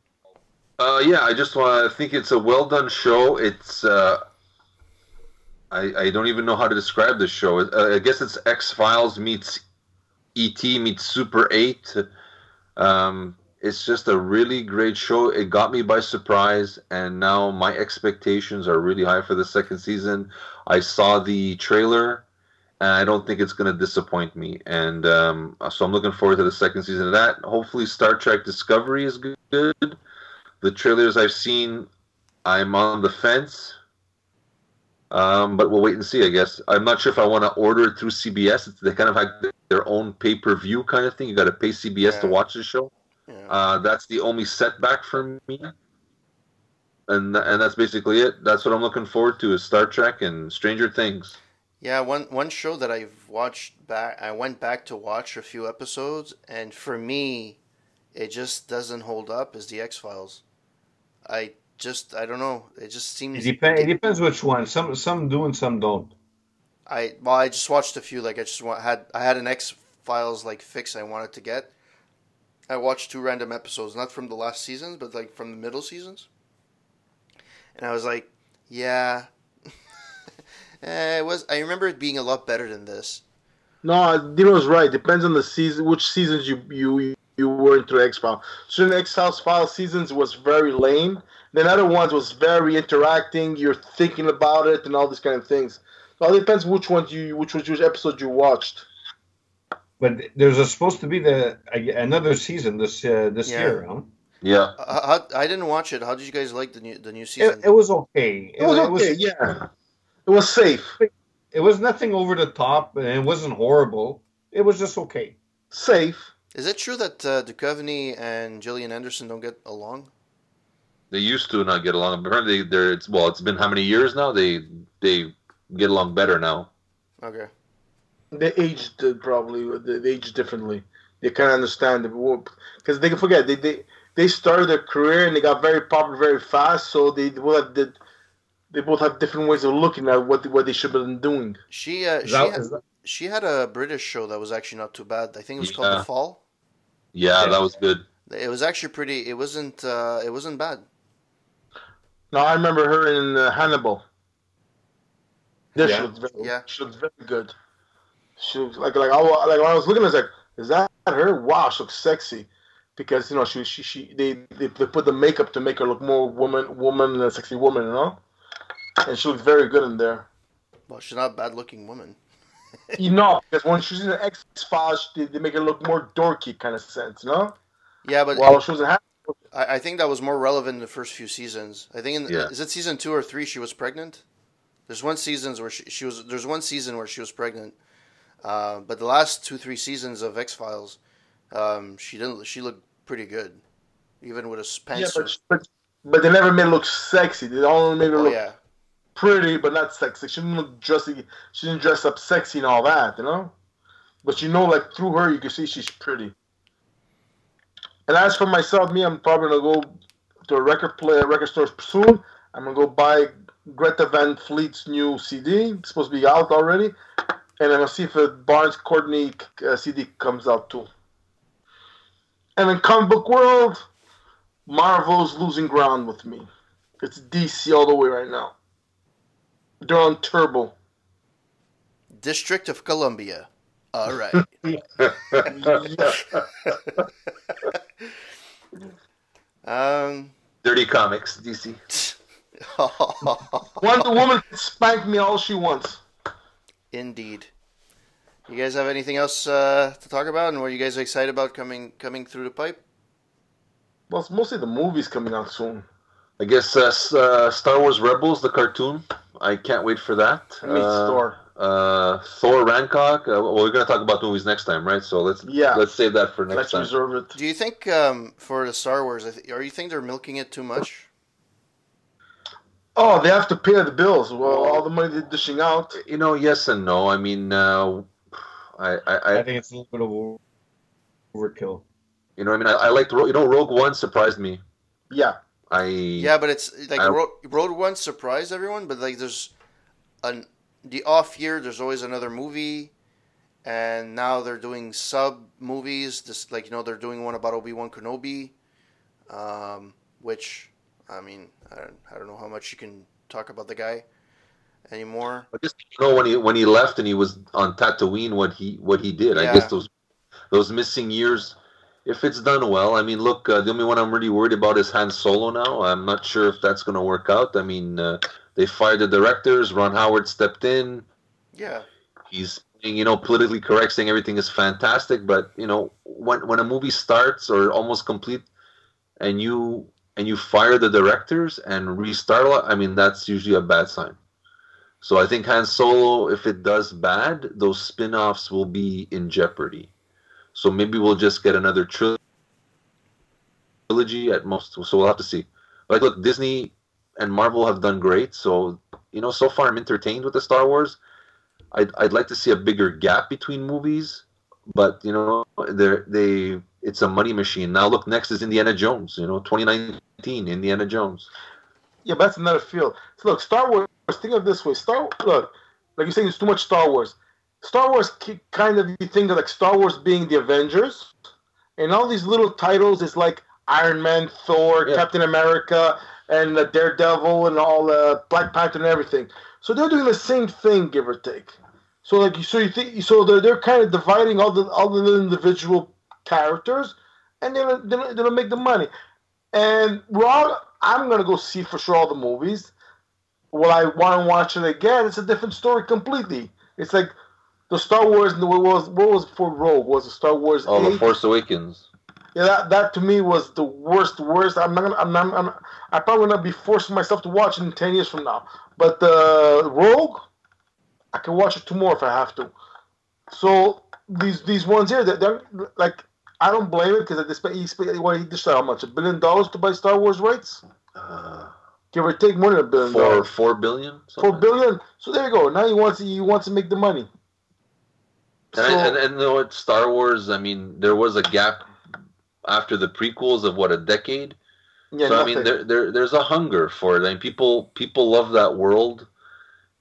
Uh, yeah, I just want to think it's a well done show. It's uh, I I don't even know how to describe this show. Uh, I guess it's X Files meets ET meets Super Eight. Um, it's just a really great show. It got me by surprise, and now my expectations are really high for the second season. I saw the trailer and I don't think it's going to disappoint me. And um, so I'm looking forward to the second season of that. Hopefully, Star Trek Discovery is good. The trailers I've seen, I'm on the fence. Um, but we'll wait and see, I guess. I'm not sure if I want to order it through CBS. It's, they kind of have their own pay per view kind of thing. You got to pay CBS yeah. to watch the show. Yeah. Uh, that's the only setback for me. And, and that's basically it. That's what I'm looking forward to is Star Trek and Stranger Things. Yeah, one one show that I've watched back, I went back to watch a few episodes, and for me, it just doesn't hold up. Is the X Files? I just I don't know. It just seems. It, depends. it depends which one. Some some do and some don't. I well, I just watched a few. Like I just want, had I had an X Files like fix I wanted to get. I watched two random episodes, not from the last seasons, but like from the middle seasons. And I was like, yeah, Eh, it was. I remember it being a lot better than this. No, Dino's right. Depends on the season, which seasons you you you were into X Files. Certain X Files seasons was very lame. Then other ones was very interacting. You're thinking about it and all these kind of things. So it depends which ones you which which, which episode you watched. But there's a, supposed to be the another season this uh, this yeah. year, huh? Yeah. Uh, I didn't watch it. How did you guys like the new the new season? It, it was okay. It, it was okay. It was, yeah. It was safe. It was nothing over the top, and it wasn't horrible. it was just okay. Safe. Is it true that uh, Duchovny and Gillian Anderson don't get along? They used to not get along. Apparently, they're it's well. It's been how many years now? They they get along better now. Okay. They aged uh, probably. They, they aged differently. They kind of understand because they can forget they, they they started their career and they got very popular very fast. So they would have did, they both have different ways of looking at what what they should have been doing. She uh, she That- had, that- she had a British show that was actually not too bad. I think it was called The Fall. Yeah, Yeah. that was good. It was actually pretty. It wasn't. Uh, it wasn't bad. Now I remember her in uh, Hannibal. There she Yeah. looked very, Yeah. she looked very good. She was like like I like when I was looking, I was like, is that her? Wow, she looks sexy. Because you know she she, she they, they they put the makeup to make her look more woman woman a sexy woman, you know. And she looked very good in there. Well, she's not a bad-looking woman. *laughs* You know, because when she's in the X Files, they, they make her look more dorky kind of sense, you know. Yeah, but While she was in Hannibal, I, I think that was more relevant in the first few seasons. I think in Yeah. is it season two or three she was pregnant. There's one seasons where she, she was. There's one season where she was pregnant. Uh, but the last two three seasons of X Files, um, she didn't. She looked pretty good, even with a yeah, pants. but, but but they never made her look sexy. They only made her oh look yeah, pretty, but not sexy. She didn't look dressy. She didn't dress up sexy and all that, you know. But you know, like through her, you can see she's pretty. And as for myself, me, I'm probably gonna go to a record player, record store soon. I'm gonna go buy Greta Van Fleet's new CD. It's supposed to be out already, and I'm gonna see if a Barns Courtney uh, CD comes out too. And in comic book world, Marvel's losing ground with me. It's DC all the way right now. They're on turbo. District of Columbia. All right. *laughs* Um. Dirty Comics, DC. *laughs* Wonder Woman can spank me all she wants. Indeed. You guys have anything else uh, to talk about, and what you guys are excited about coming coming through the pipe? Well, it's mostly the movies coming out soon. I guess uh, uh, Star Wars Rebels, the cartoon. I can't wait for that. I mean, Uh, store. uh, Thor Ragnarok. Uh, well, we're gonna talk about movies next time, right? So let's Yeah. let's save that for next Let's time. reserve it. Do you think um, for the Star Wars, are you think they're milking it too much? Oh, they have to pay the bills. Well, all the money they're dishing out. You know, yes and no. I mean, uh, I, I, I I, think it's a little bit of overkill. you know, I mean, I, I liked, Ro- you know, Rogue One surprised me. Yeah. I, Yeah, but it's like I- Road, Rogue One surprised everyone, but like there's an the off year. There's always another movie, and now they're doing sub movies. Just like you know, they're doing one about Obi Wan Kenobi, um, which I mean, I don't, I don't know how much you can talk about the guy anymore. I just you know when he when he left and he was on Tatooine, what he what he did. Yeah. I guess those those missing years. If it's done well, I mean, look, uh, the only one I'm really worried about is Han Solo. Now, I'm not sure if that's going to work out. I mean, uh, they fired the directors. Ron Howard stepped in. Yeah, He's you know, politically correct, saying everything is fantastic. But you know, when when a movie starts or almost complete, and you and you fire the directors and restart, a lot, I mean, that's usually a bad sign. So I think Han Solo, if it does bad, those spin-offs will be in jeopardy. So maybe we'll just get another tril- trilogy at most. So we'll have to see. Like, look, Disney and Marvel have done great. So you know, so far I'm entertained with the Star Wars. I'd, I'd like to see a bigger gap between movies, but you know, they're, they it's a money machine. Now look, next is Indiana Jones. You know, 2019 Indiana Jones. Yeah, but that's another field. So look, Star Wars. Think of this way: Star. Look, like you're saying, there's too much Star Wars. Star Wars kind of you think of like Star Wars being the Avengers, and all these little titles is like Iron Man, Thor, Yeah. Captain America, and uh, Daredevil, and all uh, Black Panther and everything. So they're doing the same thing, give or take. So like you, so you think so they're they're kind of dividing all the all the individual characters, and they're they're, they're gonna make the money. And we're all I'm gonna go see for sure all the movies. Will I want to watch it again? It's a different story completely. It's like the Star Wars. What was what was for Rogue? Was the Star Wars? Oh, The Force Awakens. Yeah, that, that to me was the worst, worst. I'm not gonna, I'm not, I'm, I'm probably gonna be forcing myself to watch it in ten years from now. But the Rogue, I can watch it tomorrow if I have to. So these these ones here that they're like I don't blame it because they spent he spent what he just how much a billion dollars to buy Star Wars rights, Uh, give or take more than a billion four dollars. four billion. Four something. billion. So there you go. Now he wants to, he wants to make the money. And, and and you know what? Star Wars. I mean, there was a gap after the prequels of what a decade. yeah, so I mean, there, there there's a hunger for it. I mean, people people love that world,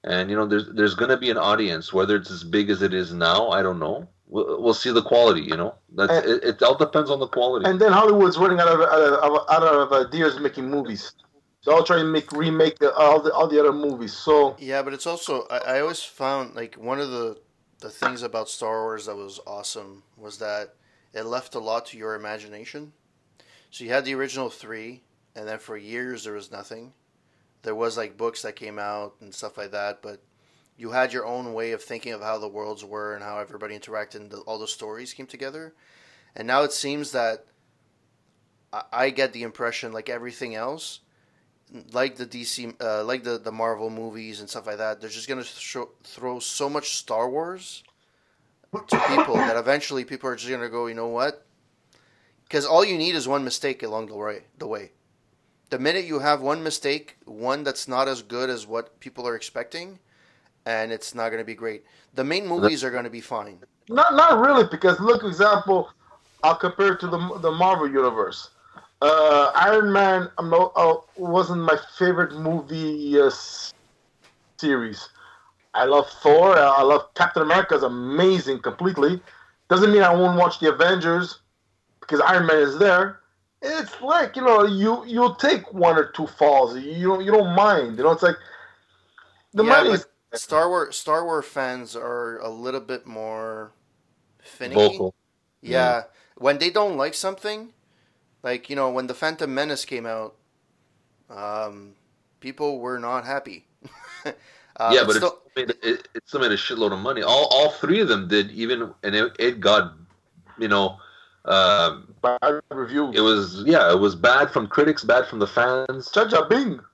and you know, there's there's going to be an audience. Whether it's as big as it is now, I don't know. We'll, we'll see the quality. You know, that's And- it, it. all depends on the quality. and then Hollywood's running out of out of, out of ideas uh, making movies. They're all trying to make remake the, all the all the other movies. So Yeah, but it's also I, I always found like one of the the things about Star Wars that was awesome was that it left a lot to your imagination. So you had the original three, and then for years there was nothing. There was like books that came out and stuff like that, but you had your own way of thinking of how the worlds were and how everybody interacted, and the, all the stories came together. And now it seems that I, I get the impression, like everything else, like the DC, uh, like the the Marvel movies and stuff like that, they're just gonna show, throw so much Star Wars to people that eventually people are just gonna go, you know what? Because all you need is one mistake along the way. The way, the minute you have one mistake, one that's not as good as what people are expecting, and it's not gonna be great. The main movies are gonna be fine. not not really because look, example, I'll compare it to the the Marvel universe. Uh, Iron Man, I'm no, uh, wasn't my favorite movie uh, series. I love Thor. I love Captain America. is amazing completely. Doesn't mean I won't watch the Avengers because Iron Man is there. It's like you know you you'll take one or two falls. You don't you don't mind. You know it's like the Yeah, money. Star Wars Star Wars fans are a little bit more finicky. Vocal. Yeah, when they don't like something, like you know, when the Phantom Menace came out, um, people were not happy. *laughs* uh, yeah, but still, it's made, it, it still made a shitload of money. All all three of them did. Even and it, it got, you know, um, Bad review. it was yeah, it was bad from critics, bad from the fans. Jar Jar Binks.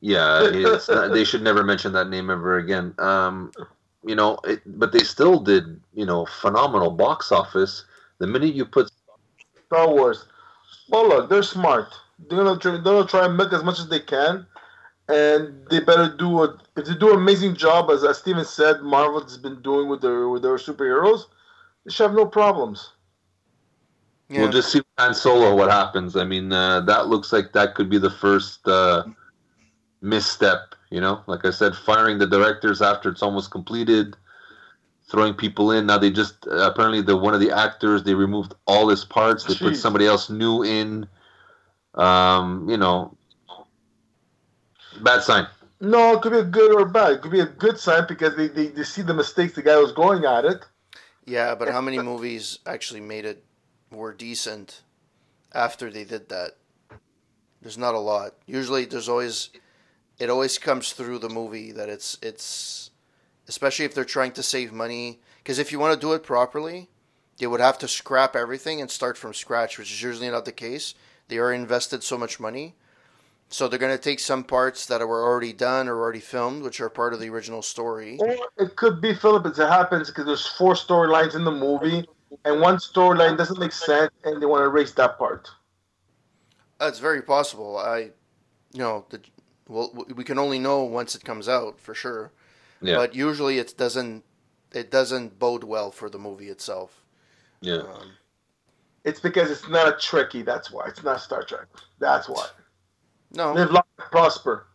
Yeah, it's not, they should never mention that name ever again. Um, you know, it, but they still did, you know, phenomenal box office. The minute you put, Star Wars. Well, look, they're smart. They're gonna try, they're gonna try and make as much as they can, and they better do a. If they do an amazing job, as, as Steven said, Marvel has been doing with their with their superheroes, they should have no problems. yeah. we'll just see Han Solo what happens. I mean, uh, that looks like that could be the first uh, misstep. You know, like I said, firing the directors after it's almost completed, throwing people in. Now they just uh, apparently the one of the actors they removed all his parts. They put somebody else new in. Um, you know, bad sign. No, it could be a good or bad. It could be a good sign because they, they, they see the mistakes the guy was going at it. yeah, but how many movies actually made it were decent after they did that? There's not a lot. Usually, there's always it always comes through the movie that it's it's especially if they're trying to save money. Because if you want to do it properly, they would have to scrap everything and start from scratch, which is usually not the case. They already invested so much money. So they're going to take some parts that were already done or already filmed, which are part of the original story. Or it could be, Philip, it happens because there's four storylines in the movie, and one storyline doesn't make sense, and they want to erase that part. That's very possible. I, you know, the, well, we can only know once it comes out for sure. Yeah, But usually it doesn't. It doesn't bode well for the movie itself. yeah. Um, It's because it's not a Trekkie. That's why. It's not Star Trek. That's why. no, Live long and prosper.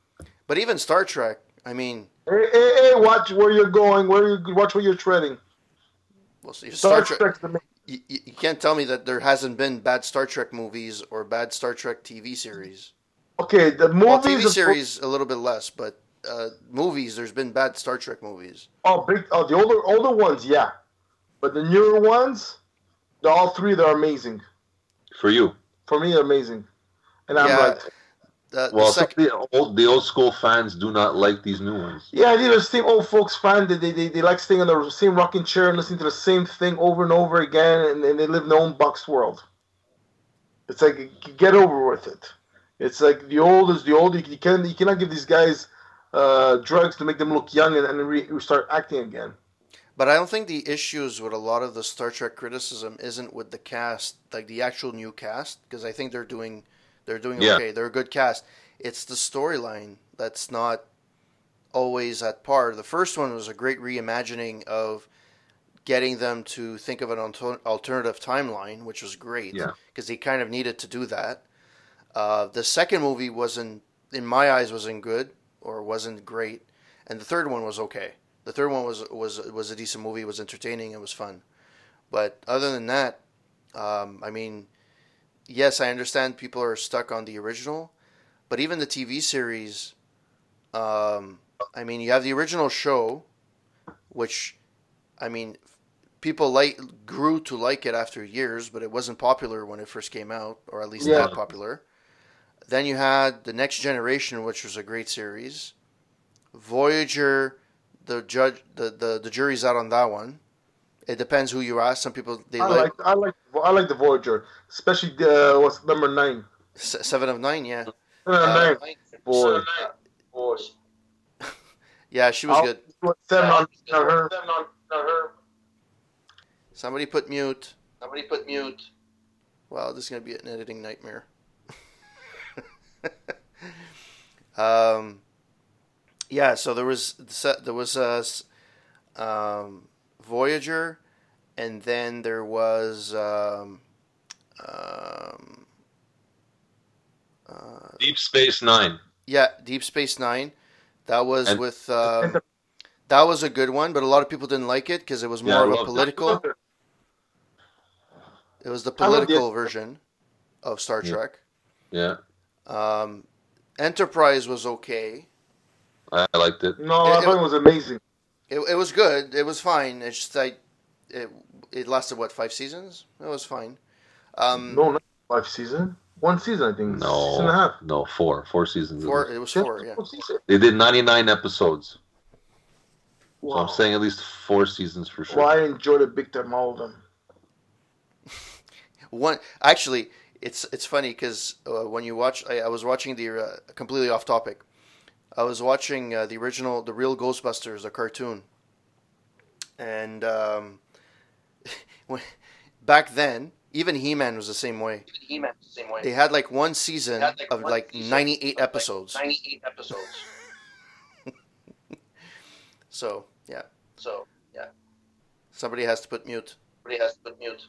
but even Star Trek. I mean, Hey, hey, hey, watch where you're going. Where you watch where you're treading. well, see, Star, Star Trek. Trek's the main. You, you you can't tell me that there hasn't been bad Star Trek movies or bad Star Trek TV series. Okay, the Well, movies. TV series a little bit less, but uh, movies. There's been bad Star Trek movies. Oh, big. Oh, the older older ones, yeah. But the newer ones, the all three, they're amazing. For you, For me, they're amazing. And I'm Yeah. like, Uh, well, the some sec- the old the old school fans do not like these new ones. yeah, these are same old folks fan. They, they, they, they like staying in the same rocking chair and listening to the same thing over and over again, and, and they live in their own box world. It's like get over with it. It's like the old is the old. You, you can you cannot give these guys uh, drugs to make them look young and, and re, start acting again. But I don't think the issues with a lot of the Star Trek criticism isn't with the cast, like the actual new cast, because I think they're doing they're doing Yeah. okay. They're a good cast. It's the storyline that's not always at par. The first one was a great reimagining of getting them to think of an alternative timeline, which was great Yeah. because they kind of needed to do that. Uh, the second movie wasn't, in my eyes, wasn't good or wasn't great, and the third one was okay. The third one was was was a decent movie. It was entertaining. It was fun, but other than that, um, I mean, yes, I understand people are stuck on the original, but even the TV series, um, I mean, you have the original show, which, I mean, people like grew to like it after years, but it wasn't popular when it first came out, or at least Yeah. that popular. Then you had the Next Generation, which was a great series. Voyager, the judge, the, the, the jury's out on that one. It depends who you ask. Some people they I like, like I like I like the Voyager, especially the what's number nine. S- seven of nine. Yeah, Number Uh, nine, boy, boy. *laughs* yeah, she was I'll- good. Seven on on her. Seven on on her. Somebody put mute. Somebody put mute. Wow, this is gonna be an editing nightmare. *laughs* um, yeah. So there was there was a um, Voyager, and then there was um, um, uh, Deep Space Nine. yeah, Deep Space Nine. That was And- with um, that was a good one, but a lot of people didn't like it because it was more Yeah, of a loved that. political. It was the political version of Star Yeah. Trek. Yeah, Um, Enterprise was okay. I I liked it. No, It- I thought it was amazing. It, it was good. It was fine. It's just like it. It lasted what five seasons? It was fine. Um, No, not five season. One season, I think. No, Six and a half. no, four, four seasons. four. It was four. Yeah. One. They did 99 episodes, so I'm saying at least four seasons for sure. Well, I enjoyed it big time, all of them. *laughs* One actually, it's it's funny because uh, when you watch, I, I was watching the uh, completely off topic. I was watching uh, the original, the real Ghostbusters, the cartoon, and um, *laughs* when, back then, even He Man was the same way. He-Man the same way. They had like one season like, of one like ninety eight of, like, episodes. 98 episodes. *laughs* So yeah, So, yeah. somebody has to put mute. somebody has to put mute.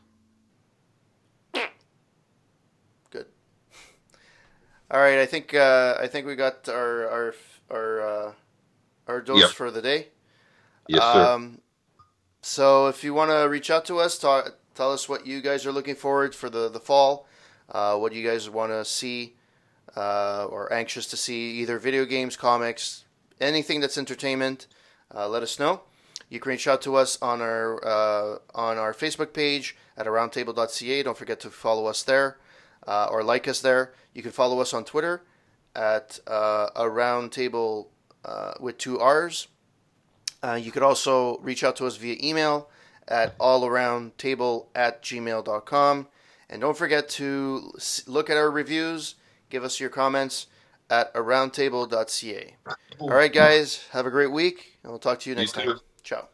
All right, I think uh, I think we got our our our uh, our dose Yep. for the day. Yes, sir. Um, so if you want to reach out to us, talk, tell us what you guys are looking forward for the the fall. Uh, what you guys want to see uh, or anxious to see, either video games, comics, anything that's entertainment. Uh, let us know. You can reach out to us on our uh, on our Facebook page at aroundtable.ca. Don't forget to follow us there uh, or like us there. You can follow us on Twitter at uh, aroundtable uh, with two R's. Uh, you could also reach out to us via email at allaroundtable at gmail.com. And don't forget to look at our reviews, give us your comments at aroundtable.ca. All right, guys, have a great week, and we'll talk to you next time. Ciao.